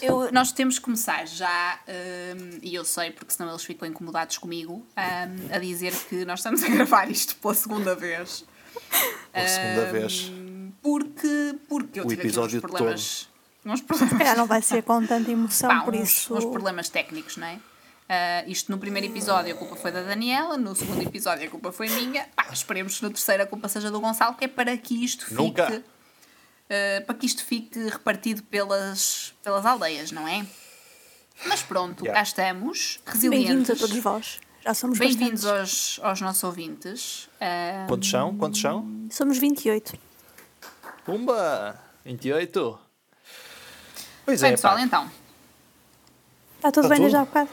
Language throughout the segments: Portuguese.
Bem, eu, nós temos que começar já, hum, e eu sei porque senão eles ficam incomodados comigo, hum, a dizer que nós estamos a gravar isto pela segunda vez. Pela segunda Hum, vez. Porque, porque eu O tive aqui episódio uns problemas. Uns Se problemas calhar não vai ser com tanta emoção, Pá, por uns, isso. uns problemas técnicos, não é? Ah, isto no primeiro episódio a culpa foi da Daniela, no segundo episódio a culpa foi minha. Pá, esperemos que no terceiro a culpa seja do Gonçalo, que é para que isto fique. Nunca. Ah, para que isto fique repartido pelas, pelas aldeias, não é? Mas pronto, Yeah. cá estamos, Bem-vindos resilientes. a todos vós. Já somos Bem-vindos aos, aos nossos ouvintes. Ah, Quantos são? Quantos são? Somos 28. Pumba! 28. Pois bem, é, pessoal, pá. então. Está tudo Está bem desde tudo? há bocado?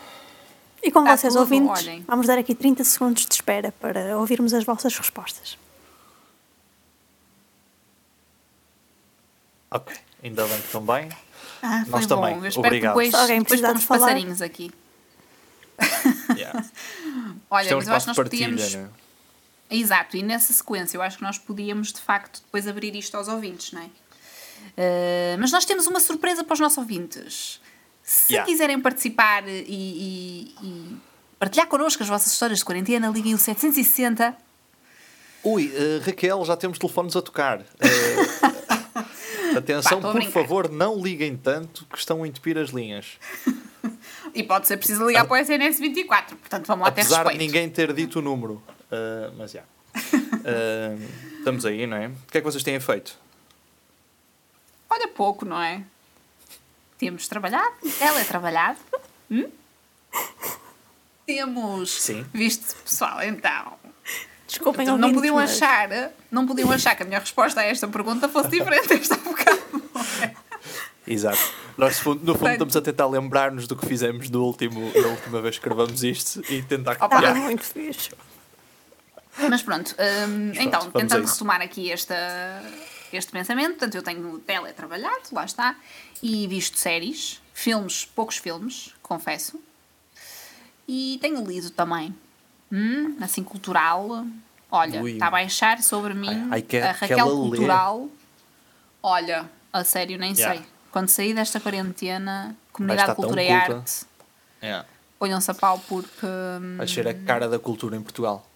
E com Está vocês, tudo, ouvintes, olhem. vamos dar aqui 30 segundos de espera para ouvirmos as vossas respostas. Ok, ainda bem que estão bem. Ah, foi Nós bom. também. Eu espero Obrigado. que depois, alguém depois de falar. passarinhos aqui. Yeah. Olha, é um mas eu acho que nós podíamos. não é? Exato, e nessa sequência eu acho que nós podíamos de facto depois abrir isto aos ouvintes, não é? Eh, mas nós temos uma surpresa para os nossos ouvintes. Se Yeah. quiserem participar e, e- e partilhar connosco as vossas histórias de quarentena, liguem o 760. Ui, eh, Raquel, já temos telefones a tocar. Eh, atenção, Pá, a por brincar. favor, não liguem tanto que estão a entupir as linhas. E pode ser preciso ligar para o SNS 24, portanto vamos lá ter Apesar respeito. de ninguém ter dito o número. Eh, mas já. Eh, estamos aí, não é? O que é que vocês têm feito? Olha pouco, não é? Temos trabalhado, ela é trabalhado. Hum? Temos Sim. visto pessoal, então. Desculpem, não podiam mas achar, não podiam achar que a minha resposta a esta pergunta fosse diferente esta bocado. Exato. Nós, no fundo, no fundo Portanto- estamos a tentar lembrar-nos do que fizemos no último, na última vez que gravamos isto e tentar Opa. Estava copiar. muito fixe. Mas pronto, hum, pronto, então, tentando retomar aqui esta, este pensamento, portanto, eu tenho teletrabalhado, lá está, e visto séries, filmes, poucos filmes, confesso, e tenho lido também, hum, assim, cultural. Olha, Ui. está a baixar sobre mim Ai, ai, que- a que Raquel. Cultural. Olha, a sério, nem Yeah. sei. Quando sair desta quarentena, Comunidade Cultura e culta. Arte, É. olham-se a pau porque. hum, Vai ser a cara da cultura em Portugal.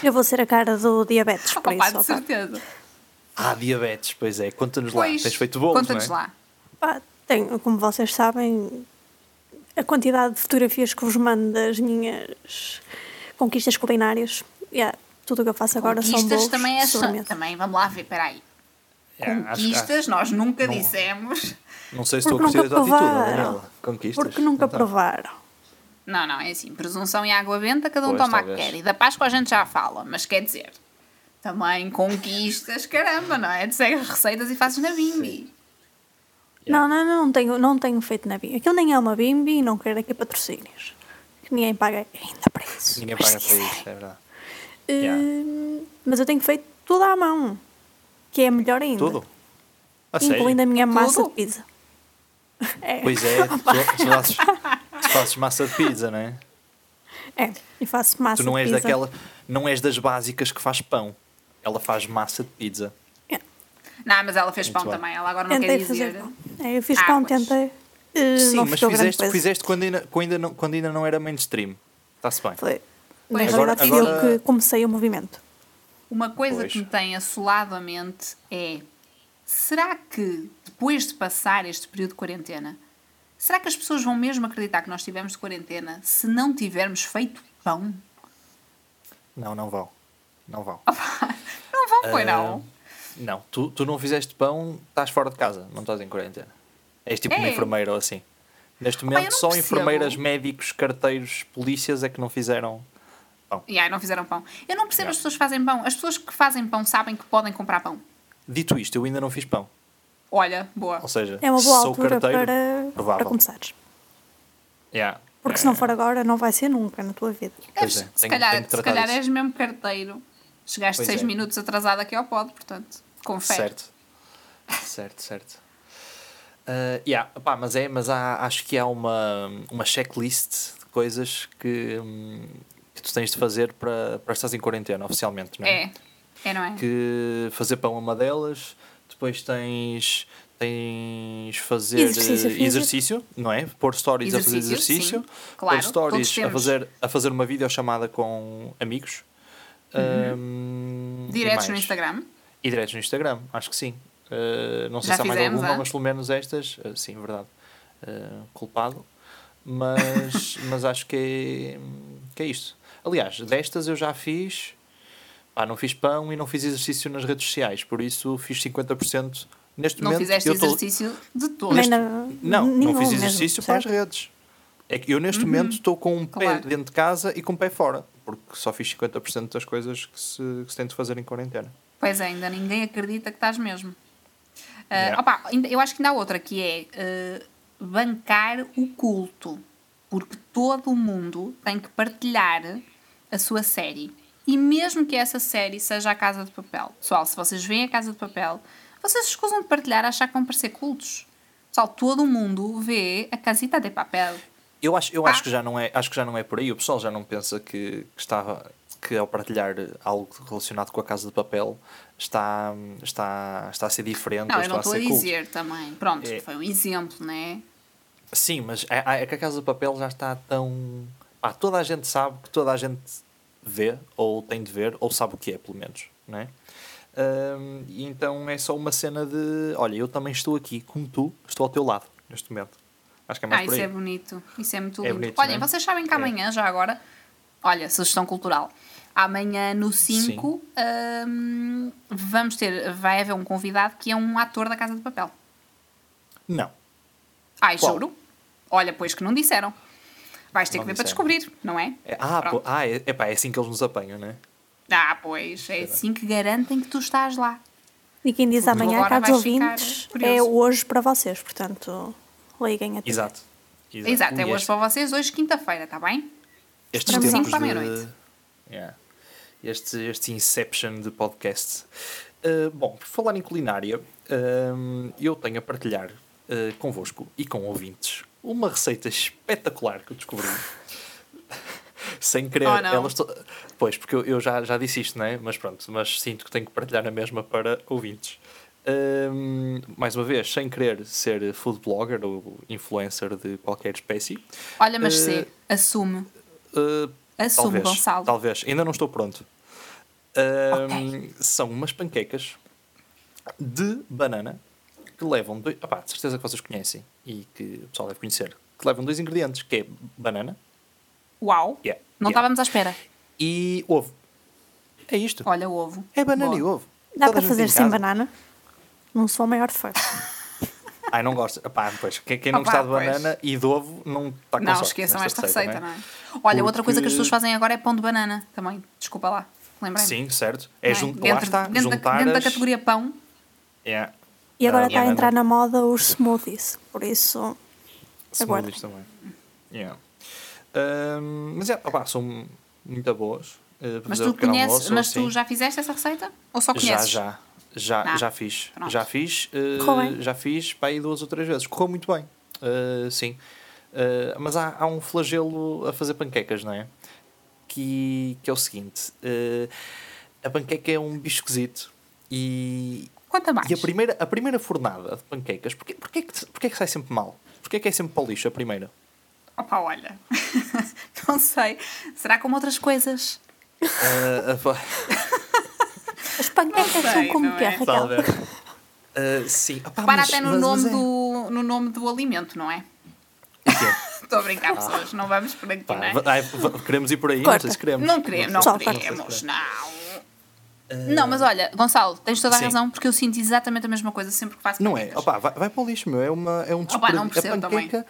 Eu vou ser a cara do diabetes, por Opa, isso. de certeza. Ah, diabetes, pois é. Conta-nos lá. Tens feito bolos, Conta-nos não é? lá. Pá, tenho, como vocês sabem, a quantidade de fotografias que vos mando das minhas conquistas culinárias. Yeah, tudo o que eu faço agora são Conquistas bolos, também é também vamos lá ver, peraí. É, acho- Conquistas, nós nunca Não. dissemos. Não sei se estou a Porque curtir a nunca tua atitude, provaram. Daniela. Conquistas. Porque nunca Então, provaram. Não, não, é assim, presunção e água benta, cada um Pois, toma a que quer. E da Páscoa a gente já fala, mas quer dizer, também conquistas, caramba, não é? Tu segues receitas e fazes na bimbi. Não, não, não, não tenho, não tenho feito na bimbi. Aquilo nem é uma bimbi e não quero aqui patrocínios. Que ninguém paga ainda para isso. Ninguém paga para isso, é verdade. Hum, Yeah. Mas eu tenho feito tudo à mão. Que é melhor ainda. Tudo? A sério? Incluindo a minha massa Tudo? de pizza. É. Pois é, tu, tu fazes, tu fazes massa de pizza, não é? É, e faço massa Tu não de és pizza. daquela, não és das básicas que faz pão. Ela faz massa de pizza. É. Não, mas ela fez Muito pão bem. também, ela agora não quer Tentei dizer. fazer pão. É, eu fiz Ah, pão, pois. tentei. Uh, Sim, não mas fizeste, fizeste quando, ainda, quando, ainda não, quando ainda não era mainstream. Está-se bem. Foi. Realidade, Agora- fui eu agora- que comecei o movimento. Uma coisa Pois. que me tem assolado a mente é: será que depois de passar este período de quarentena, será que as pessoas vão mesmo acreditar que nós tivemos de quarentena se não tivermos feito pão? Não, não vão. Não vão. Não vão, foi Ah, não. Não, tu, tu não fizeste pão, estás fora de casa, não estás em quarentena. És tipo uma É. enfermeira ou assim. Neste Opa, momento, não só percebo. enfermeiras, médicos, carteiros, polícias é que não fizeram pão. E aí não fizeram pão. Eu não percebo Yeah. as pessoas que fazem pão. As pessoas que fazem pão sabem que podem comprar pão. Dito isto, eu ainda não fiz pão. Olha, boa. Ou seja, É uma boa sou altura carteiro, para, para começares. Yeah. Porque se não for agora, não vai ser nunca na tua vida. É, se tenho- calhar, tenho se calhar disso. és mesmo carteiro. Chegaste Pois seis é. minutos atrasado aqui ao pod, portanto, confere. Certo. Certo, certo. Uh, yeah, pá, mas é, mas há, acho que há uma, uma checklist de coisas que, hum, que tu tens de fazer para, para estás em quarentena oficialmente, não é? É, é, não é? Que fazer pão é uma delas, depois tens tens fazer Exercício eh, exercício, não é? Pôr stories a fazer Exercício, exercício, sim. Claro, pôr stories a fazer, a fazer uma videochamada com amigos. Uhum. Diretos no? Instagram. E diretos no Instagram, acho que sim. Uh, não sei Já se há mais fizemos, alguma, ah? mas pelo menos estas, uh, sim, verdade. Culpado. Mas, mas acho que é, que é isto. Aliás, destas eu já fiz. Pá, não fiz pão e não fiz exercício nas redes sociais, por isso fiz 50%. Neste Não momento, fizeste eu tô- exercício de todo. Na, Não, nenhum não fiz mesmo, exercício para as redes. É que eu neste momento estou com um pé Uhum. Claro. dentro de casa e com um pé fora, porque só fiz 50% das coisas que se, que se tem de fazer em quarentena. Pois é, ainda ninguém acredita que estás mesmo. Ah, Yeah. opa, eu acho que ainda há outra que é ah, bancar o culto. Porque todo o mundo tem que partilhar a sua série. E mesmo que essa série seja a Casa de Papel. Pessoal, se vocês veem a Casa de Papel, vocês escusam de partilhar, achar que vão parecer cultos. Pessoal, todo mundo vê a Casita de Papel. Eu acho, eu Ah. acho que já não é, acho que já não é por aí. O pessoal já não pensa que, que estava que ao partilhar algo relacionado com a casa de papel está está está a ser diferente Não, eu não estou a culto. dizer também. Pronto, É. foi um exemplo, né? Sim, mas é, é que a casa de papel já está tão pá, toda a gente sabe que toda a gente vê ou tem de ver ou sabe o que é pelo menos, não é? Hum, e então é só uma cena de olha, eu também estou aqui, como tu, estou ao teu lado neste momento. Acho que é mais Ah, isso é bonito. Isso é muito É lindo. bonito, Olhem, é? vocês sabem que É. amanhã, já agora, olha, sugestão cultural. Amanhã no 5 hum, vamos ter, vai haver um convidado que é um ator da Casa de Papel. Não. Ai, Qual? juro. Olha, pois que não disseram. Vais ter Não que ver para descobrir, não é? É- ah, pô, ah é, epá, é assim que eles nos apanham, não é? Ah, pois, é assim que garantem que tu estás lá. E quem diz amanhã, caros ouvintes, é hoje para vocês, portanto, liguem a Exato. Exato, é Ui, hoje este- para vocês, hoje quinta-feira, está bem? Estes Para tempos para de... meia-noite. Yeah. Este, este Inception de podcast. Uh, bom, por falar em culinária, um, eu tenho a partilhar uh, convosco e com ouvintes uma receita espetacular que eu descobri. Sem querer. Oh, elas to- Pois, porque eu, eu já, já disse isto, não é? Mas pronto, mas sinto que tenho que partilhar a mesma para ouvintes. Um, mais uma vez, sem querer ser food blogger ou influencer de qualquer espécie. Olha, mas Eh, sei, assume. Uh, Assume, talvez, Gonçalo. Talvez, ainda não estou pronto. Um, São umas panquecas de banana que levam dois. Opá, de certeza que vocês conhecem e que o pessoal deve conhecer. Que levam dois ingredientes, que é banana Uau! Yeah, Não yeah. estávamos à espera. e ovo. É isto. Olha o ovo. É banana Boa. e ovo. Dá para fazer em sem banana? Não sou a maior fã. Ai, não gosto. Epá, pois, quem, quem não Opa, gostar de pois. banana e de ovo não está com Não, sorte esqueçam esta receita, não não é? é? Olha, outra coisa que as Porque- pessoas fazem agora é pão de banana também. Desculpa lá. Lembrei-me. Sim, certo. É, Não jun... lá Dentro, está, dentro, da, dentro da categoria pão. Yeah. E agora Ah, está a entrar na moda os smoothies, por isso. Smoothies também. Yeah. Mas é, opá, são muito boas. para Mas tu conheces, almoço, mas assim. tu já fizeste essa receita? Ou só Já, conheces? já. Já, Ah, já fiz. pronto. Já fiz. Correu bem? já fiz para aí duas ou três vezes. Correu muito bem. Eh, sim. Mas há, há um flagelo a fazer panquecas, não é? Que, que é o seguinte: a panqueca é um bicho esquisito e, Conta mais. e a primeira, a primeira fornada de panquecas, porquê, porquê, que, porquê que sai sempre mal? Porquê que é sempre para o lixo a primeira? Opa, olha. não sei. Será como outras coisas? Pá, As panquecas Não são sei, como não que é, é? Raquel? talvez. Ah, sim. Pá, Para mas- até no mas- nome, mas é- do, no nome do alimento, não é? Estou a brincar, pessoas. Não vamos por aqui, Pá, não é? ai, queremos ir por aí? Não Corta. sei se queremos. Não queremos, não Só queremos, não. Não, mas olha, Gonçalo, tens toda a Sim. razão, porque eu sinto exatamente a mesma coisa sempre que faço Não é? Opa, vai, vai para o lixo, meu. É, uma, é um Opa, não desperdício. percebo a panqueca,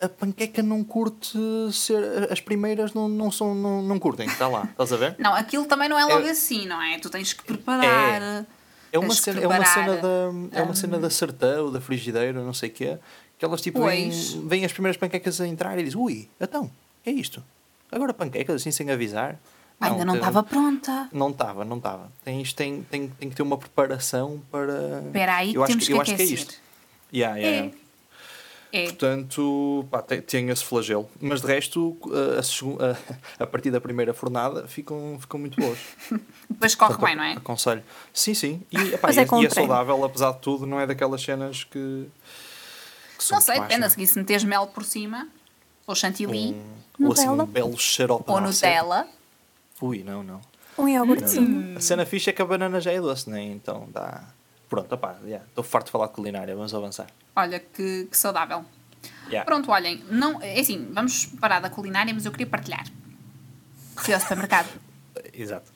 a panqueca não curte ser. As primeiras não, não, são, não, não curtem. Está lá, estás a ver? Não, aquilo também não é logo É- assim, não é? Tu tens que preparar. É uma tens que cena, é uma preparar, cena da, é uma cena da sartã ou da frigideira, não sei o quê. Que elas tipo vêm, vêm as primeiras panquecas a entrar e dizem: Ui, então, é isto? Agora panquecas assim sem avisar? Ainda não estava pronta. Não estava, não estava. Tem, tem, tem, tem que ter uma preparação para. Espera aí, eu acho temos que, que eu acho que é isto. Yeah, yeah, É. É. Portanto, pá, tem, tem esse flagelo. Mas de resto, a, a a- partir da primeira fornada ficam, ficam muito boas. Depois corre Portanto, bem, não é? Aconselho. Sim, sim. E, epá, e é é, e é saudável, apesar de tudo, não é daquelas cenas que. que Não sei, depende. A seguir, se meteres mel por cima, ou chantilly, Um, ou assim um Nutella. belo xarope ou de azeite. Ui, não, não. Um iogurtezinho. A cena fixa é que a banana já é doce, né? Então dá. Pronto, opá, yeah, estou farto de falar de culinária, vamos avançar. Olha, que, que saudável. Yeah. Pronto, olhem, não, é assim, vamos parar da culinária, mas eu queria partilhar. Fui ao supermercado. Exato.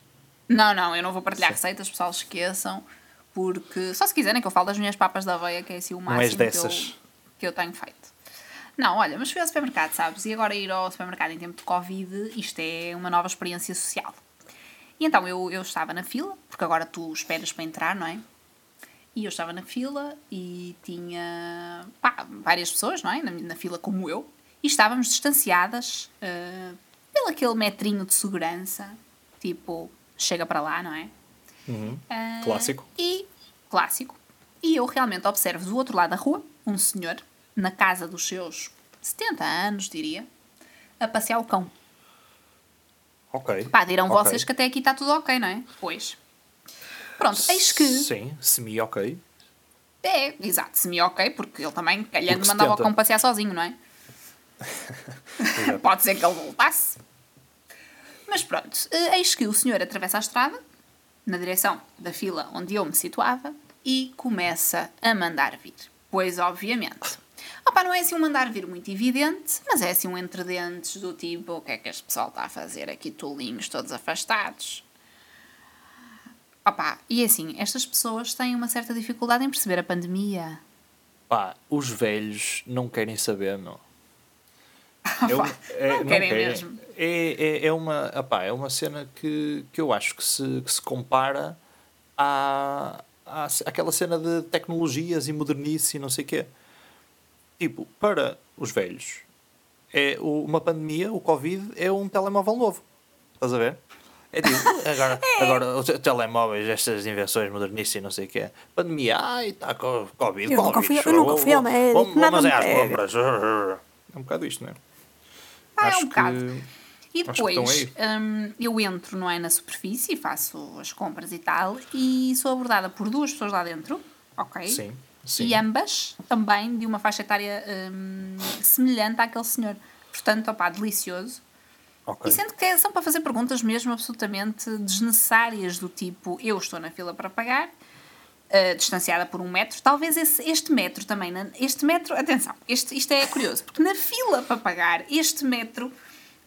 Não, não, eu não vou partilhar Sim. receitas, pessoal, esqueçam. Porque, só se quiserem que eu falo das minhas papas da aveia, que é assim o máximo que eu, que eu tenho feito. Não, olha, mas fui ao supermercado, sabes? E agora ir ao supermercado em tempo de Covid, isto é uma nova experiência social. E então eu, eu estava na fila, porque agora tu esperas para entrar, não é? E eu estava na fila e tinha pá, várias pessoas, não é? Na, na fila como eu. E estávamos distanciadas eh, pelo aquele metrinho de segurança. Tipo, chega para lá, não é? Uhum. Ah, Clássico. E clássico. E eu realmente observo do outro lado da rua um senhor, na casa dos seus 70 anos, diria, a passear o cão. Ok. Pá, dirão Ok. vocês que até aqui está tudo ok, não é? Pois. Pronto, eis que. Sim, semi-ok. É, exato, semi-ok, porque ele também, calhando, mandava o 70. cão passear sozinho, não é? Pode ser que ele voltasse. Mas pronto, eh, eis que o senhor atravessa a estrada, na direção da fila onde eu me situava, e começa a mandar vir. Pois, obviamente. Opa, não é assim um mandar vir muito evidente, mas é assim um entre dentes do tipo, o que é que este pessoal está a fazer aqui, tolinhos, todos afastados. Opa, e assim, estas pessoas têm uma certa dificuldade em perceber a pandemia. Pá, os velhos não querem saber, meu. Eu- Pá, não querem mesmo. É, é, é, uma, opá, é uma cena que, que eu acho que se, que se compara à, à, àquela cena de tecnologias e modernice e não sei o quê. Tipo, para os velhos, é uma pandemia, o Covid, é um telemóvel novo. Estás a ver? É tipo, agora, agora os telemóveis, estas invenções modernistas e não sei o quê. Pandemia, ai, está com Covid, Eu Covid. fui- eu nunca fui ao médico, vamos- me às compras. É um bocado isto, não é? Ah, é Acho um bocado. que- E que depois hum, eu entro não é, na superfície e faço as compras e tal, e sou abordada por duas pessoas lá dentro, ok? Sim, sim. E ambas também de uma faixa etária hum, semelhante àquele senhor. Portanto, opá, delicioso. Ok. E sendo que são para fazer perguntas mesmo absolutamente desnecessárias, do tipo: eu estou na fila para pagar, uh, distanciada por um metro. Talvez esse- este metro também, este metro, atenção, este, isto é curioso, porque na fila para pagar, este metro,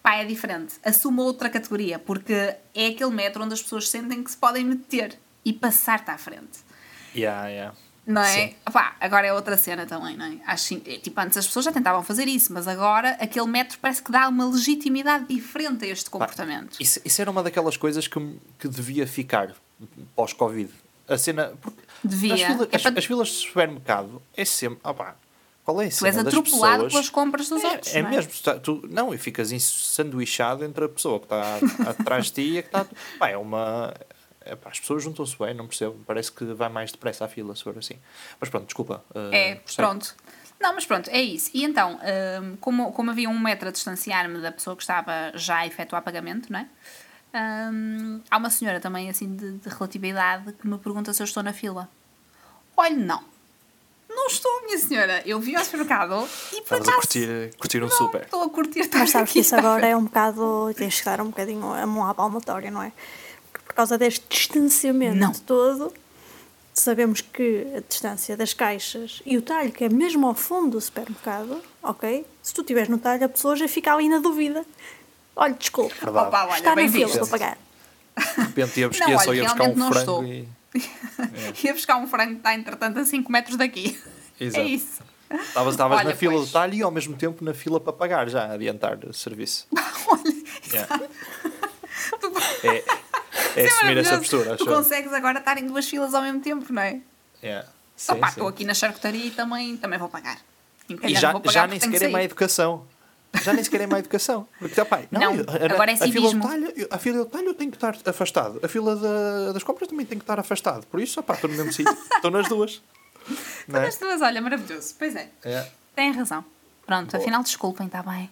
pá, é diferente. Assume outra categoria, porque é aquele metro onde as pessoas sentem que se podem meter e passar-te à frente. Yeah, yeah. Não é? Sim. Pá, agora é outra cena também, não é? Acho, é, tipo, antes as pessoas já tentavam fazer isso, mas agora aquele metro parece que dá uma legitimidade diferente a este comportamento. Isso, isso era uma daquelas coisas que, que devia ficar pós-Covid. A cena. Devia. As, fila- É as- para- as filas de supermercado é sempre. opá, qual é a Tu cena és das atropelado pessoas? pelas compras dos É, outros. é não mesmo, tu, tu- não, e ficas ensanduichado entre a pessoa que está atrás de ti e que está. Pá, é uma. É pá, as pessoas juntam-se bem, não percebo. Parece que vai mais depressa a fila, se for assim. Mas pronto, desculpa. uh, É, pronto. Não, mas pronto, é isso. E então, hum, como, como havia um metro a distanciar-me da pessoa que estava já a efetuar pagamento, não é? Hum, há uma senhora também, assim, de, de relativa idade, que me pergunta se eu estou na fila. Olha, não. Não estou, minha senhora. Eu vi ao supermercado e por Estavas a acaso... curtir, curtir um não, super. Estou a curtir Mas sabes aqui, que isso agora é um bocado. tens que dar um bocadinho a mão à palmatória, não é? Por causa deste distanciamento Não. todo, sabemos que a distância das caixas e o talho, que é mesmo ao fundo do supermercado, ok? Se tu estiveres no talho, a pessoa já fica ali na dúvida. Olha, desculpa, Verdade. Opa, olha, está na fila para pagar. De repente ia Não, buscar, só olha, ia buscar um não frango estou. e. Ia buscar um frango que está, entretanto, a 5 metros daqui. Exato. É isso. Estavas estavas Olha, na fila pois. do talho e ao mesmo tempo na fila para pagar, já a adiantar o serviço. Olha, Yeah. É, é é assumir essa postura, Tu acho. consegues agora estar em duas filas ao mesmo tempo, não é? Yeah. Sim, Opa, sim. estou aqui na charcutaria e também, também vou pagar. E já, pagar já nem sequer é má educação. Já nem sequer é má educação. Porque, opa, não, Não, eu- a, agora é a fila civismo. talho, a fila do talho eu tenho que estar afastado. A fila da- das compras também tem que estar afastado. Por isso, opa, estou no mesmo sítio. Estou nas duas. Não é? Mas duas, olha, maravilhoso. Pois é. É. Tem razão. Pronto, Boa. afinal, desculpem, está bem.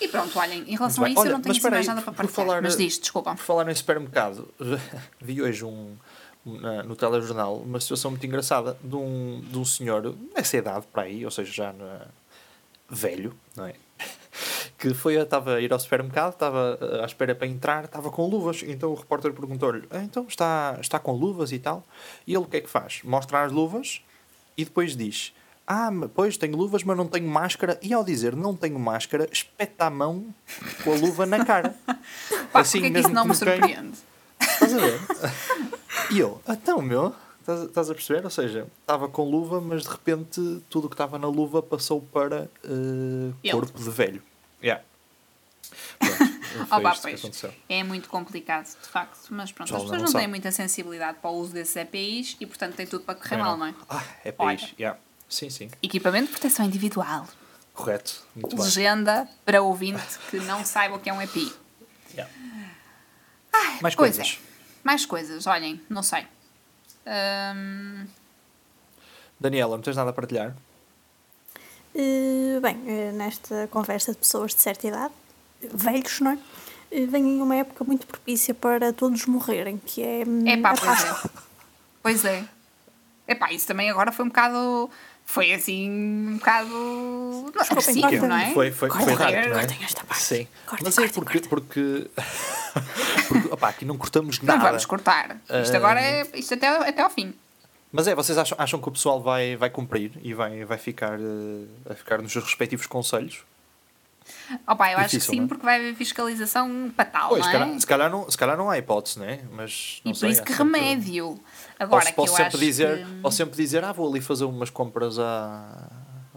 E pronto, olhem, em relação a isso, Olha, eu não tenho assim mais aí, nada para partilhar. falar- Mas diz, desculpa. Por falar em supermercado, vi hoje um, na- no telejornal uma situação muito engraçada de um, de um senhor nessa idade para aí, ou seja, já na- velho, não é? Que foi, estava a ir ao supermercado, estava eh, à espera para entrar, estava com luvas. Então o repórter perguntou-lhe: "Ah, então está, está com luvas e tal? E ele o que é que faz? Mostra as luvas e depois diz: Ah, pois tenho luvas, mas não tenho máscara. E ao dizer não tenho máscara, espeta a mão com a luva na cara. Pá, porque é que isso não me como quem- surpreende? Estás a ver? E eu, então, meu, estás, estás a perceber? Ou seja, estava com luva, mas de repente tudo o que estava na luva passou para Ele. corpo de velho. Yeah. Pronto, Opa, pois. aconteceu. É muito complicado, de facto. Mas pronto, as não pessoas não sabe. têm muita sensibilidade para o uso desses EPIs e, portanto, tem tudo para correr mal, não é? Ah, é Olha. Yeah. Sim, sim. Equipamento de proteção individual. Correto. Muito bem. Legenda para ouvinte que não saiba o que é um EPI. Yeah. Mais Pois coisas. é. Mais coisas, olhem, não sei. Hum, Daniela, não tens nada a partilhar? Eh, bem, eh, nesta conversa de pessoas de certa idade, velhos, não é? Eh, Vem em uma época muito propícia para todos morrerem, que é hum, é pá, a pois é. Pois é. É pá, isso também agora foi um bocado. Foi assim, um bocado. Não, agressivo, cortem. não é? Foi, foi, foi Cortem, rápido, não é? cortem esta parte. Sim. Cortem, Mas é cortem, porque, porque, porque opá, aqui não cortamos Não nada. vamos cortar. Isto agora é. Isto até, até ao fim. Mas é, vocês acham, acham que o pessoal vai, vai cumprir e vai, vai, ficar, eh, vai ficar nos seus respectivos conselhos? Opa, eu acho que Difícil, sim, não é? porque vai haver fiscalização para tal, Pois, não se, é? calhar, se, calhar não, se calhar não há hipótese, não é? Mas não E por sei, isso que remédio. Agora posso, que posso eu sempre acho dizer, que... posso sempre dizer, ah, vou ali fazer umas compras a,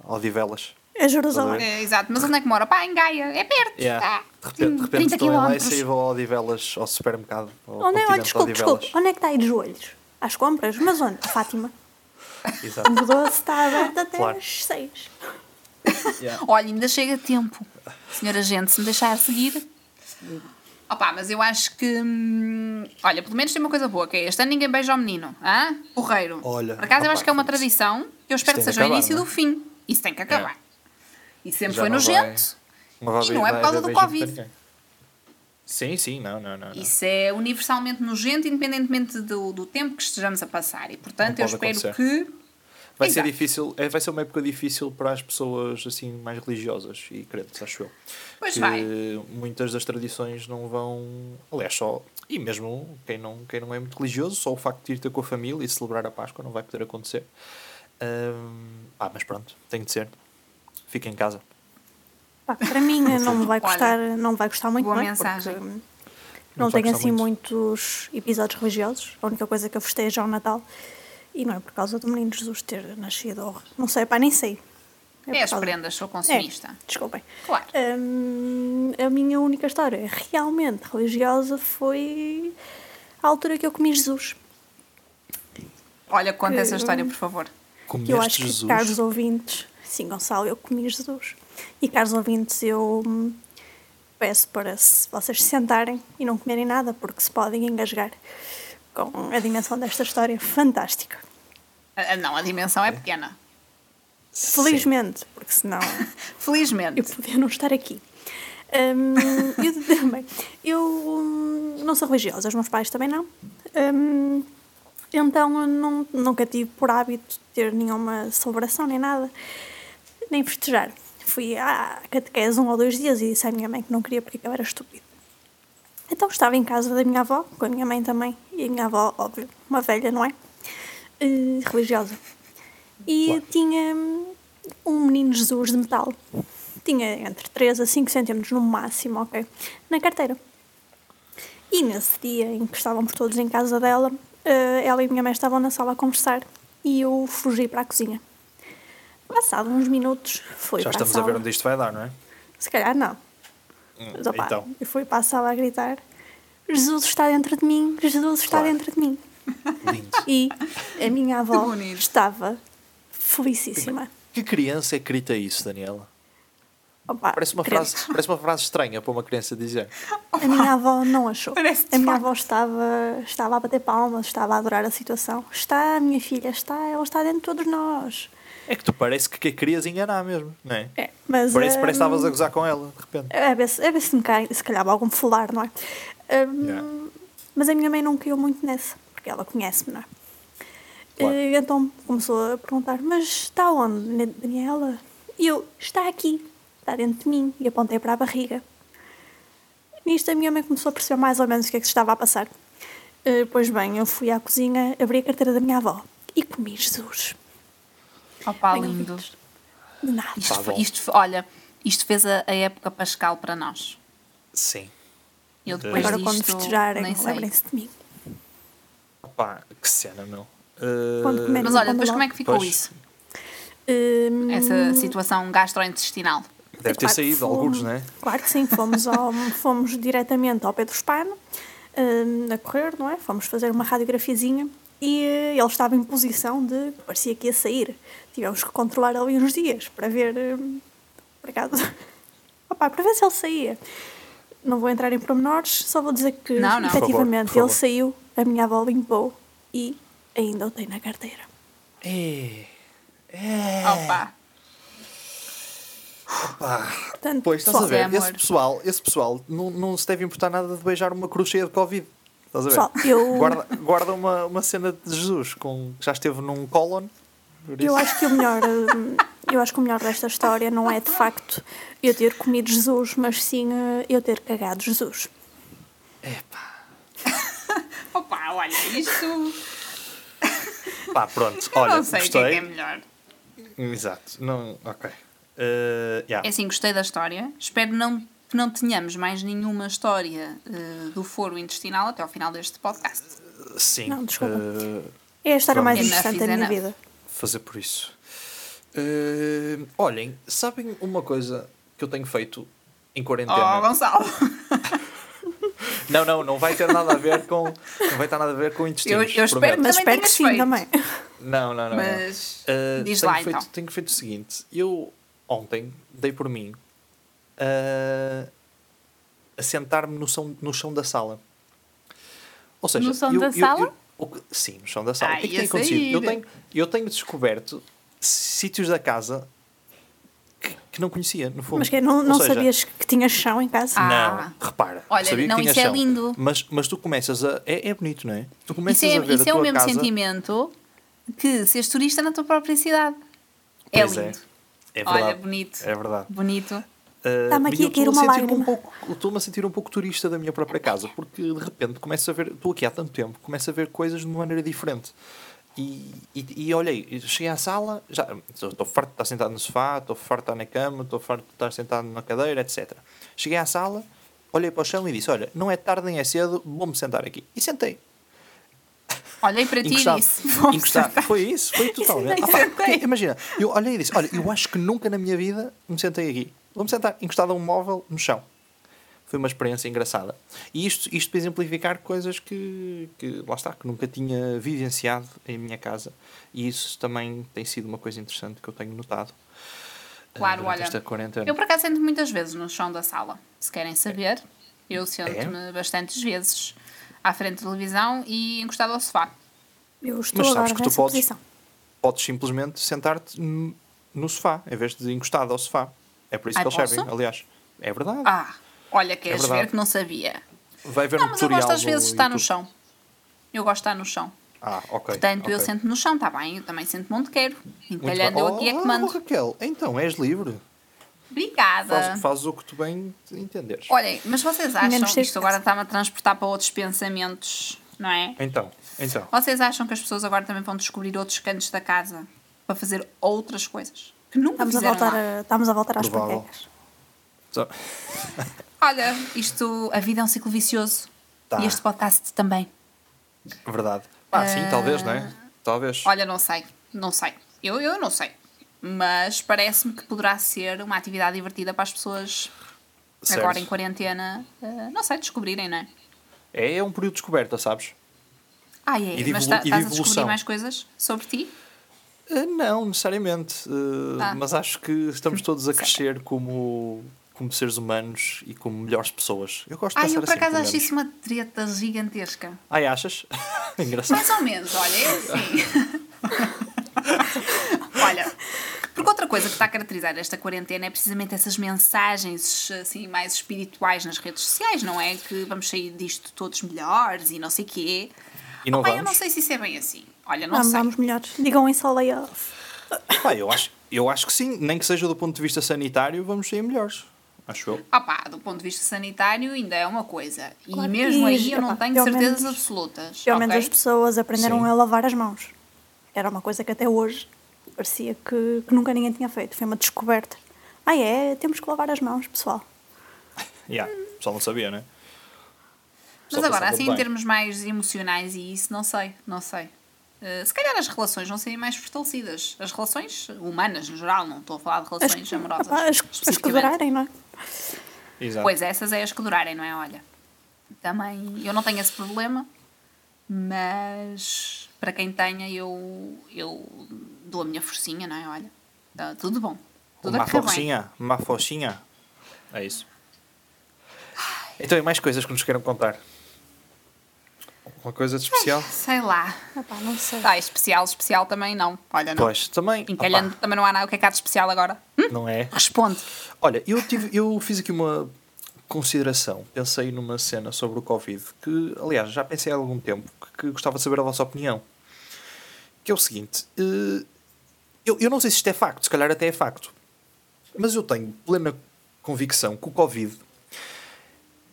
Odivelas. É Jerusalém. É, exato, mas onde é que mora? Pá, em Gaia, é perto. Yeah. Ah, De repente, de repente 30 estou em lá e vou a Odivelas, ao supermercado, ao Onde é, olha, desculpe, Odivelas. desculpe. Onde é que está aí de joelhos? Às compras? Mas onde? A Fátima. Exato. O doce está aberto até Claro. às seis. Yeah. Olha, ainda chega tempo. Senhora gente, se me deixar seguir. Opa, mas eu acho que. hum, Olha, pelo menos tem uma coisa boa, que é este ano ninguém beija ao menino. Hã? Porreiro. Olha, Por acaso eu opa, acho que é uma tradição que eu espero que seja o início não é? do fim. Isso tem que acabar. E sempre Já foi nojento. Não vai E não é por causa do Covid. Sim, sim, não, não, não. não. Isso é universalmente nojento, independentemente do, do tempo que estejamos a passar. E portanto eu espero acontecer. que. Vai ser Exato. difícil, é, vai ser uma época difícil para as pessoas assim mais religiosas e crentes, acho eu. Pois que vai. muitas das tradições não vão, aliás, só e mesmo quem não, quem não é muito religioso, só o facto de ir ter com a família e celebrar a Páscoa não vai poder acontecer. Ahm, ah, mas pronto, tem de ser. Fica em casa. Pá, para mim não me vai Olha, custar, não vai custar muito, boa não é? mensagem. Porque Não não tenho assim muito. muitos episódios religiosos. A única coisa que eu festejo é o Natal. E não é por causa do menino Jesus ter nascido. ou- Não sei, pá, nem sei. É por as prendas, sou É, consumista. desculpem. Claro. Hum, a minha única história realmente religiosa foi a altura que eu comi Jesus. Olha, conta que- essa história, por favor. Que eu acho Comeste que Jesus? caros ouvintes, sim, Gonçalo, eu comi Jesus. E caros ouvintes, eu peço para se vocês se sentarem e não comerem nada, porque se podem engasgar com a dimensão desta história fantástica. Ah, Não, a dimensão é pequena. Felizmente, porque senão Felizmente. eu podia não estar aqui. Hum, eu também. Eu hum, não sou religiosa, os meus pais também não. Hum, então eu não, nunca tive por hábito ter nenhuma celebração nem nada, nem festejar. Fui à catequese um ou dois dias e disse à minha mãe que não queria porque eu era estúpido. Então estava em casa da minha avó, com a minha mãe também, e a minha avó, óbvio, uma velha, não é? Eh, religiosa. E tinha hum, um menino Jesus de metal. Tinha entre 3 a 5 centímetros no máximo, ok? Na carteira. E nesse dia em que estavam por todos em casa dela, eh, ela e a minha mãe estavam na sala a conversar e eu fugi para a cozinha. Passado uns minutos, fui Já para estamos a a sala. ver onde isto vai dar, não é? Se calhar não. Hum, Mas, opá, então, eu fui para a sala a gritar: Jesus está dentro de mim, Jesus está Claro. dentro de mim. Lindo. E a minha avó estava felicíssima. Que criança é que grita isso, Daniela? Opa, Parece uma, frase, parece uma frase estranha para uma criança dizer. A minha avó não achou. Parece a minha facto. avó estava, estava a bater palmas, estava a adorar a situação. Está, minha filha, está, ela está dentro de todos nós. É que tu parece que querias enganar mesmo, não é? É, mas, Parece, parece que hum, estavas a gozar com ela, de repente. É ver se, é ver se me cai, se calhar algum falar, não é? Hum, Yeah. Mas a minha mãe não caiu muito nessa, porque ela conhece-me, não é? Claro. E então começou a perguntar: Mas está onde, Daniela? E eu: Está aqui, está dentro de mim. E apontei para a barriga. Nisto a minha mãe começou a perceber mais ou menos o que é que se estava a passar. Eh, pois bem, eu fui à cozinha, abri a carteira da minha avó e comi Jesus. Opa, Bem lindo. ouvidos. De nada. Isto, Tá isto, olha, isto fez a, a época pascal para nós. Sim. Eu depois Agora, quando disto, festejarem, nem sei. lembrem-se de mim. Que cena, meu. Uh, Mas olha, depois lá- como é que ficou Pois. isso? Hum, Essa situação gastrointestinal? Deve ter Claro saído, fomos- alguns, não é? Claro que sim, fomos, ao, fomos diretamente ao Pedro Espano, hum, a correr, não é? Fomos fazer uma radiografiazinha e eh, ele estava em posição de. parecia que ia sair. Tivemos que controlar ali uns dias para ver. por acaso. Opá, para ver se ele saía. Não vou entrar em pormenores, só vou dizer que Não, não. Por favor, efetivamente por ele favor. saiu, a minha avó limpou e ainda o tem na carteira. É. Opa! Portanto, Pois, estás a ver? É. Esse pessoal, esse pessoal não, não se deve importar nada de beijar uma cruz cheia de Covid. Estás a ver? Pessoal, eu- Guarda, guarda uma, uma cena de Jesus com, que já esteve num colon. Eu acho que o melhor, eu acho que o melhor desta história não é de facto eu ter comido Jesus, mas sim eh, eu ter cagado Jesus. Opa, olha, isto. Pá, pronto. Eu Olha, não sei o que é, gostei. que é melhor. Exato. Não, ok. Uh, yeah. É assim, gostei da história. Espero não, que não tenhamos mais nenhuma história eh, do foro intestinal até ao final deste podcast. Sim. Não, desculpa. uh, É a história mais Vamos. interessante da minha vida. fazer por isso. Uh, olhem, sabem uma coisa que eu tenho feito em quarentena? Oh, Gonçalo! Não, não, não vai ter nada a ver com. Não vai ter nada a ver com Eu, intestinos. eu espero prometo. que Mas espero que sim feito. também. Não, não, não. não. Mas Uh, diz tenho lá feito, então. Tenho feito o seguinte: eu ontem dei por mim uh, a sentar-me no, chão- no chão da sala. Ou seja, No chão eu- da eu- sala? eu- o que- sim, no chão da sala. Ai, o que é que tem acontecido? Eu tenho, eu tenho descoberto sítios da casa que, que não conhecia, no fundo. Mas que não, Ou não seja, sabias que tinhas chão em casa? Ah. Não, repara. Olha, sabia que não, tinha isso é chão. lindo. Mas, mas tu começas a. É, é bonito, não é? Tu começas Isso é, a ver isso a é o mesmo casa, sentimento que seres turista na tua própria cidade. É Pois lindo. É verdade. Olha, bonito. É verdade. Bonito. Uh, Dá-me e aqui a cair uma lágrima. Um pouco, estou-me a sentir um pouco turista da minha própria casa, porque de repente começo a ver, estou aqui há tanto tempo, começo a ver coisas de uma maneira diferente. E, e, e olhei, cheguei à sala, já estou farto de estar sentado no sofá, estou farto de estar na cama, estou farto de estar sentado na cadeira, etc. Cheguei à sala, olhei para o chão e disse: Olha, não é tarde nem é cedo, vou-me sentar aqui. E sentei. Olhei para ti e disse. Foi isso, foi totalmente. Ah, pá, porque, imagina, eu olhei e disse: Olha, eu acho que nunca na minha vida me sentei aqui. Vou-me sentar encostado a um móvel no chão. Foi uma experiência engraçada. E isto, isto para exemplificar coisas que, que, lá está, que nunca tinha vivenciado em minha casa. E isso também tem sido uma coisa interessante que eu tenho notado. eh, Claro, olha, Esta quarentena. Eu por acaso sento muitas vezes no chão da sala. Se querem saber, eu É? sento-me bastantes vezes à frente da televisão e encostado ao sofá. Eu estou Mas sabes que tu podes- posição. Podes simplesmente sentar-te no- no sofá, em vez de encostado ao sofá. É por isso Ai, que eles posso? servem, aliás. É verdade. Ah, olha, queres verdade. ver que não sabia. Vai ver Não, um mas eu gosto às vezes de estar no chão. Eu gosto de estar no chão. Ah, ok. Portanto, eu ok. sento no chão, está bem? Eu também sento-me onde quero. Encalhando eu aqui é Oh, que mando. Raquel, então és livre. Obrigada. Faz, fazes o que tu bem entenderes. Olhem, mas vocês acham, ser isto agora está-me a transportar para outros pensamentos, não é? Então, então. Vocês acham que as pessoas agora também vão descobrir outros cantos da casa para fazer outras coisas? Que nunca Estamos a, fizeram voltar lá? a, estamos a voltar às Provável. panquecas. Só- Olha, isto, a vida é um ciclo vicioso. Tá. E este podcast também. Verdade. Ah, sim, talvez, não é? Talvez. Olha, não sei, não sei. Eu, eu não sei. Mas parece-me que poderá ser uma atividade divertida para as pessoas Certo. agora em quarentena, eh, não sei, descobrirem, não é? É, é um período de descoberta, sabes? Ah, é, E mas tá- e estás a descobrir mais coisas sobre ti? Ah, Não, necessariamente. Uh, Ah. Mas acho que estamos todos a crescer como, como seres humanos e como melhores pessoas. Eu gosto de Ah, pensar eu por assim, acaso acho isso uma treta gigantesca. Ai, achas? Engraçado. Mais ou menos, olha, é assim. olha, coisa que está a caracterizar esta quarentena é precisamente essas mensagens assim mais espirituais nas redes sociais, não é? Que vamos sair disto todos melhores e não sei quê. E não Opa, eu vamos? não sei se isso é bem assim. Olha, não Vamos, sei. vamos melhores. Digam isso ao layoff. Pá, eu acho, eu acho que sim, nem que seja do ponto de vista sanitário, vamos sair melhores. Acho eu. Opá, do ponto de vista sanitário ainda é uma coisa. E Claro. mesmo E, aí eu não epá, tenho certezas menos- absolutas. Pelo menos ok? as pessoas aprenderam Sim. a lavar as mãos. Era uma coisa que até hoje parecia que, que nunca ninguém tinha feito. Foi uma descoberta. Ah, é? Temos que lavar as mãos, pessoal. Yeah, o pessoal não sabia, né? Mas Só agora, assim, em termos mais emocionais e isso, não sei, não sei. Uh, se calhar as relações vão ser mais fortalecidas. As relações humanas, no geral, não estou a falar de As, relações amorosas. epá, as, as que durarem, não é? Exato. Pois essas é as que durarem, não é? Olha, também eu não tenho esse problema, mas para quem tenha, eu, eu dou a minha forcinha, não é? Olha, tá tudo bom. Tudo Uma bem. forcinha, uma forcinha. É isso. Então, e mais coisas que nos queiram contar? Uma coisa de especial? Sei lá. Epá, não sei. Ah, especial, especial também não. Olha, não. Pois, também. Encalhando opá, também não há nada. O que é que há de especial agora? Hum? não é? Responde. Olha, eu, tive, eu fiz aqui uma consideração. Pensei numa cena sobre o Covid que, aliás, já pensei há algum tempo que, que gostava de saber a vossa opinião. Que é o seguinte: eh, eu, eu não sei se isto é facto, se calhar até é facto, mas eu tenho plena convicção que o Covid,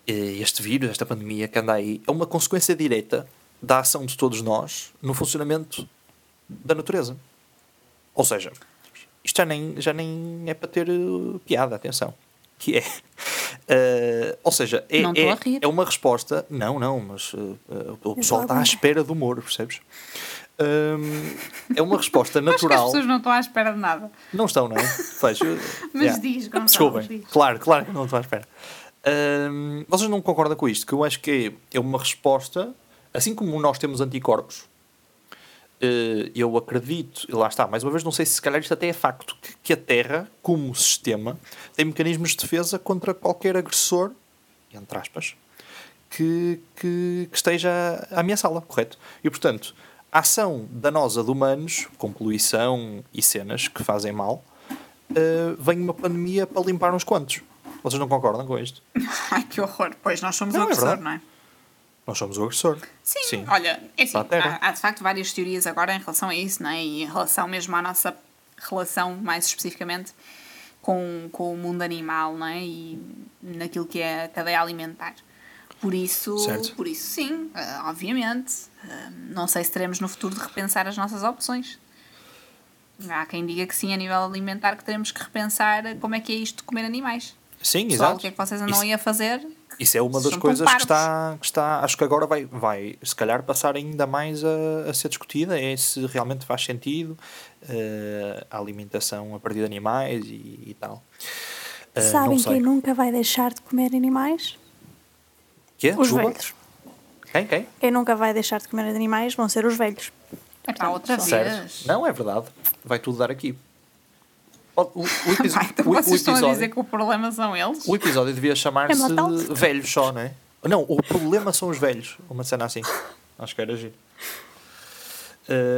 este vírus, esta pandemia que anda aí, é uma consequência direta da ação de todos nós no funcionamento da natureza. Ou seja, isto já nem, já nem é para ter uh, piada, atenção. Que é. uh, ou seja, é, é, é uma resposta. Não, não, mas uh, uh, o pessoal está à espera do humor, percebes? Um, é uma resposta Acho que as natural. pessoas não estão à espera de nada. Não estão, não é? Vejo. Mas diz, Gonçalo, Desculpem. diz. Claro, claro que não estou à espera. Hum, vocês não concordam com isto? Que eu acho que é uma resposta, assim como nós temos anticorpos, eh, eu acredito, e lá está, mais uma vez, não sei se se calhar isto até é facto, que, que a Terra, como sistema, tem mecanismos de defesa contra qualquer agressor, entre aspas, que, que, que esteja a ameaçá-la, correto? E portanto, a ação danosa de humanos, com poluição e cenas que fazem mal, eh, vem uma pandemia para limpar uns quantos. Vocês não concordam com isto? Ai, que horror. Pois nós somos Não, o é agressor, verdade. não é? Nós somos o agressor. Sim, olha, é assim, Para a Terra. há, há de facto várias teorias agora em relação a isso, não é? E em relação mesmo à nossa relação, mais especificamente, com, com o mundo animal, não é? E naquilo que é a cadeia alimentar. Por isso, Certo. por isso sim, ah, obviamente. Ah, não sei se teremos no futuro de repensar as nossas opções. Há quem diga que sim, a nível alimentar, que teremos que repensar como é que é isto de comer animais. Sim, Pessoal, exato. o que é que vocês andam Isso- aí a fazer? Isso é uma das coisas que está, que está, acho que agora vai, vai se calhar passar ainda mais a, a ser discutida, é se realmente faz sentido eh, a alimentação a partir de animais e, e tal. Não Sabem quem nunca vai deixar de comer animais? Quê? Os Desculpa? velhos. Quem? Quem? Quem nunca vai deixar de comer animais vão ser os velhos. É para outra Sério? vez. Não, é verdade. Vai tudo dar aqui. O, o, o episo- Vai, então o- o vocês estão a episódio- dizer que o problema são eles? O episódio devia chamar-se É. Velhos só, não é? Não, o problema são os velhos. Uma cena assim. Acho que era giro.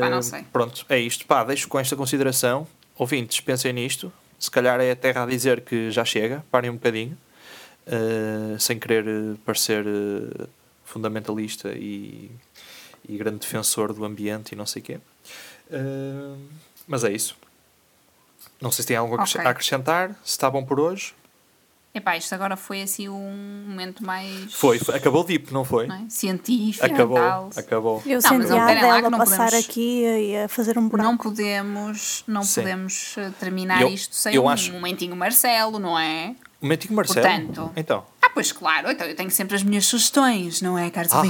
Pá, não Uh, sei. Pronto, é isto. Pá, deixo com esta consideração. Ouvintes, pensem nisto. Se calhar é a terra a dizer que já chega. Parem um bocadinho. Uh, sem querer uh, parecer uh, fundamentalista e, e grande defensor do ambiente e não sei o quê. Uh, mas é isso. Não sei se tem algo a acres- Ok. a acrescentar. Se está bom por hoje. Epá, isto agora foi assim um momento mais Foi, foi. acabou deep, não foi? não é? científico Acabou, tal. acabou. Eu Não, mas senti a Adela não passar podemos- aqui e a fazer um buraco. Não podemos, não Sim. podemos eh, terminar Eu- isto sem eu um acho- momentinho Marcelo, não é? O Mentinho Marcelo. Portanto- Então. Ah, pois claro, então eu tenho sempre as minhas sugestões, não é, caros Ah.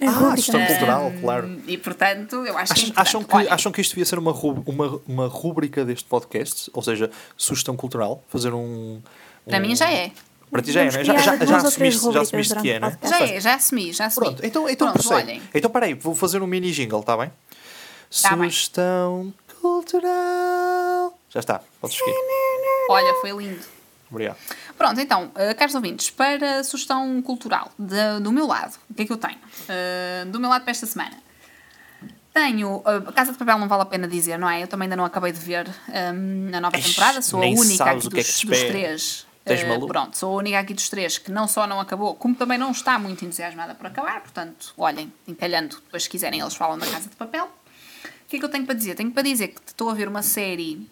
É Ah, rubrica. gestão cultural, claro. E portanto, eu acho que é Acham, que, Olha, acham que isto devia ser uma, uma, uma rúbrica deste podcast? Ou seja, sugestão cultural? Fazer um. para um- mim já é. Para ti já é, não é? Já, já, já assumiste, já assumiste que é, não é? Já é, já assumi, já assumi. Pronto, então, então Pronto, olhem. Então peraí, vou fazer um mini jingle, está bem? Tá bem. Sugestão cultural. Já está, podes seguir. Olha, foi lindo. Obrigado. Pronto, então, uh, caros ouvintes, para a sugestão cultural de- do meu lado, o que é que eu tenho? Uh, do meu lado para esta semana. Tenho. A Casa de Papel não vale a pena dizer, não é? Eu também ainda não acabei de ver hum, a nova temporada. Sou a única aqui que é dos, que te dos espera. três. Maluco? pronto, sou a única aqui dos três que não só não acabou, como também não está muito entusiasmada por acabar. Portanto, olhem, encalhando, depois se quiserem, eles falam da Casa de Papel. O que é que eu tenho para dizer? Tenho para dizer que estou a ver uma série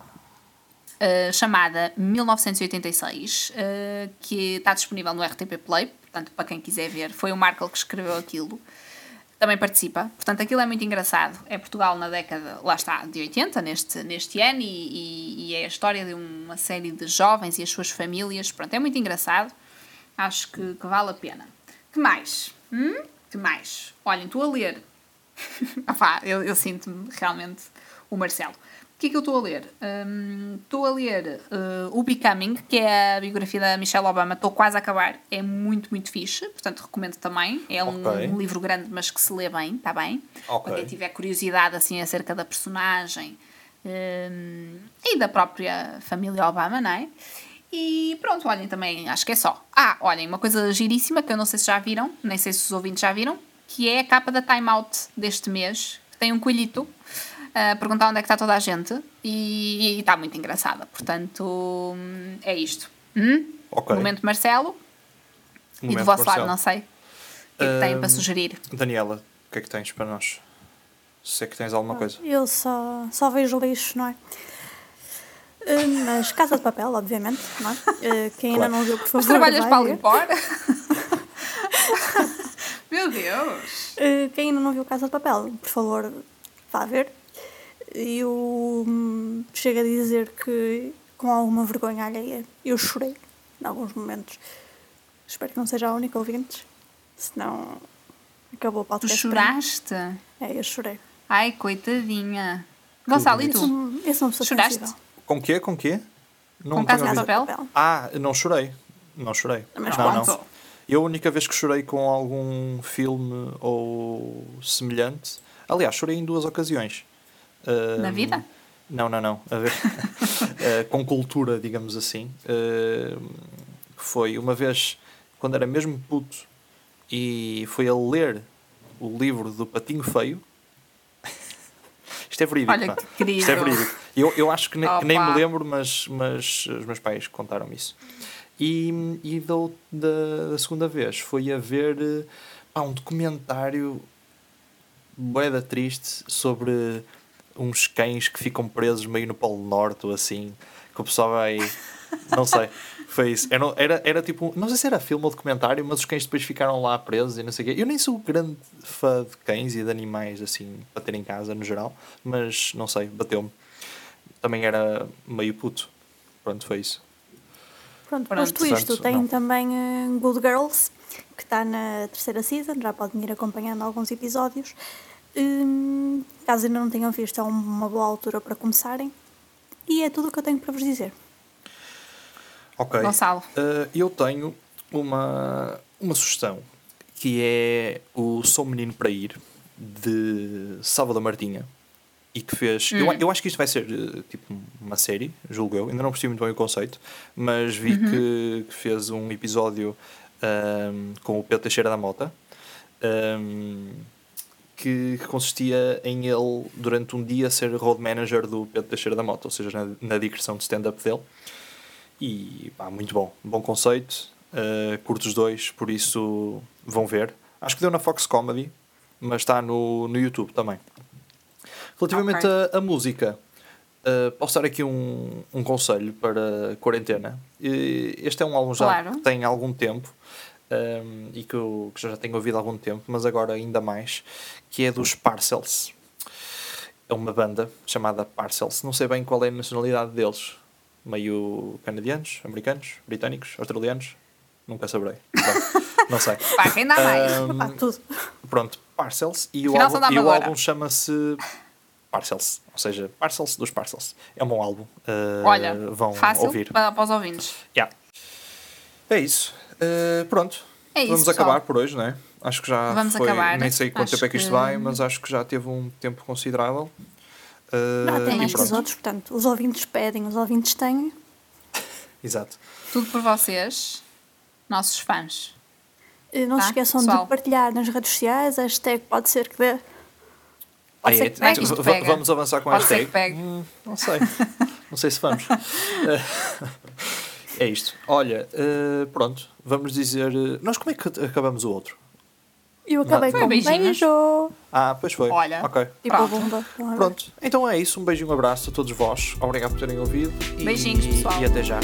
uh, chamada 1986, uh, que está disponível no RTP Play, portanto, para quem quiser ver, foi o Markle que escreveu aquilo. Também participa, portanto, aquilo é muito engraçado. É Portugal na década, lá está, de 80, neste, neste ano, e, e- e é a história de uma série de jovens e as suas famílias. Pronto, é muito engraçado. Acho que, que vale a pena. Que mais? Hum? Que mais? Olhem, estou a ler ah pá, eu, eu sinto-me realmente o Marcelo. O que é que eu estou a ler? Hum, Estou a ler uh, O Becoming, que é a biografia da Michelle Obama. Estou quase a acabar. É muito, muito fixe. Portanto, recomendo também. É um, Ok. um livro grande, mas que se lê bem, está bem? Ok. Para quem tiver curiosidade assim, acerca da personagem hum, e da própria família Obama, não é? E pronto, olhem também, acho que é só. Ah, olhem, uma coisa giríssima que eu não sei se já viram, nem sei se os ouvintes já viram, que é a capa da Time Out deste mês, que tem um coelhito a perguntar onde é que está toda a gente e e está muito engraçada. Portanto, é isto. Hum? Ok. Momento Marcelo e do vosso Marcelo. lado, não sei. O que é que têm para sugerir? Daniela, o que é que tens para nós? Se é que tens alguma coisa. Eu só, só vejo lixo, não é? Mas Casa de Papel, obviamente, não é? Eh, Quem ainda Claro. não viu, por favor, Mas trabalhas para ver. limpar? Meu Deus! Eh, Quem ainda não viu Casa de Papel, por favor, vá ver. Eu hum, chego a dizer que, com alguma vergonha alheia, eu chorei em alguns momentos. Espero que não seja a única ouvinte, senão acabou o Tu podcast. mim. choraste? É, eu chorei. Ai, coitadinha. Gonçalo, e tu? eu sou uma pessoa Choraste? sensível. Com quê? Com quê? Não Com Casa de. Papel? Ah, não chorei. Não chorei. Mas não, não. Eu a única vez que chorei com algum filme ou semelhante. Aliás, chorei em duas ocasiões. Na vida? Não, não, não. A ver, eh, com cultura, digamos assim. Ahm, foi uma vez, quando era mesmo puto, e foi a ler o livro do Patinho Feio. Isto é verídico. Olha pá. que querido. Isto é verídico. Eu, eu acho que, ne- que nem me lembro, mas, mas os meus pais contaram-me isso. E, e da, da, da segunda vez foi a ver eh, pá, um documentário boeda triste sobre uns cães que ficam presos meio no Polo Norte ou assim, que o pessoal vai. Não sei. Foi isso. Era, era, era tipo. Não sei se era filme ou documentário, mas os cães depois ficaram lá presos e não sei o quê. Eu nem sou grande fã de cães e de animais assim para ter em casa no geral, mas não sei, bateu-me. Também era meio puto. Pronto, foi isso. Pronto, Pronto. posto isto, tem não. também eh, Good Girls, que está na terceira season, já podem ir acompanhando alguns episódios. Hum, caso ainda não tenham visto, é uma boa altura para começarem. E é tudo o que eu tenho para vos dizer. Ok. Gonçalo. Uh, eu tenho uma, uma sugestão que é o Sou Menino para Ir de Salvador Martinha e que fez. Eu, eu acho que isto vai ser uh, tipo uma série, julgo eu. Ainda não percebi muito bem o conceito, mas vi que, que fez um episódio um, com o Pedro Teixeira da Mota. um, que, que consistia em ele, durante um dia, ser road manager do Pedro Teixeira da Mota, ou seja, na, na digressão de stand-up dele. E pá, muito bom, bom conceito. Uh, curto os dois, por isso vão ver. Acho que deu na Fox Comedy, mas está no, no YouTube também. Relativamente Ok. a, a música, uh, posso dar aqui um, um conselho para a quarentena. Este é um álbum já Claro. que tem algum tempo um, e que eu que já tenho ouvido há algum tempo, mas agora ainda mais, que é dos Parcels. É uma banda chamada Parcels. Não sei bem qual é a nacionalidade deles. Meio canadianos, americanos, britânicos, australianos. Nunca saberei. Não sei. Pá, dá mais? Um, Pá, tudo. Pronto, Parcels. E o álbum, e o álbum chama-se Parcels. Ou seja, Parcels dos Parcels. É um bom álbum. Uh, Olha, vão fácil ouvir. Para, para os ouvintes. Yeah. É isso. Uh, pronto. É isso, Vamos pessoal. acabar por hoje, não é? Acho que já Vamos foi. acabar. Nem sei quanto Acho tempo é que isto que- vai, mas acho que já teve um tempo considerável. Uh, Já tem e mais que os pronto. outros, portanto, os ouvintes pedem, os ouvintes têm. Exato. Tudo por vocês, nossos fãs. Eh, Não Tá, se esqueçam pessoal? de partilhar nas redes sociais, hashtag pode ser que dê. É- que vamos avançar com a hashtag? Hum, não sei. não sei se vamos. é isto. Olha, eh, pronto. Vamos dizer. eh, Nós como é que acabamos o outro? Eu acabei Foi com um beijo. Ah, pois foi. Olha. Ok. A Pronto. bomba. É? Pronto. Então é isso. Um beijinho, um abraço a todos vós. Obrigado por terem ouvido. e- Beijinhos, pessoal. E até já.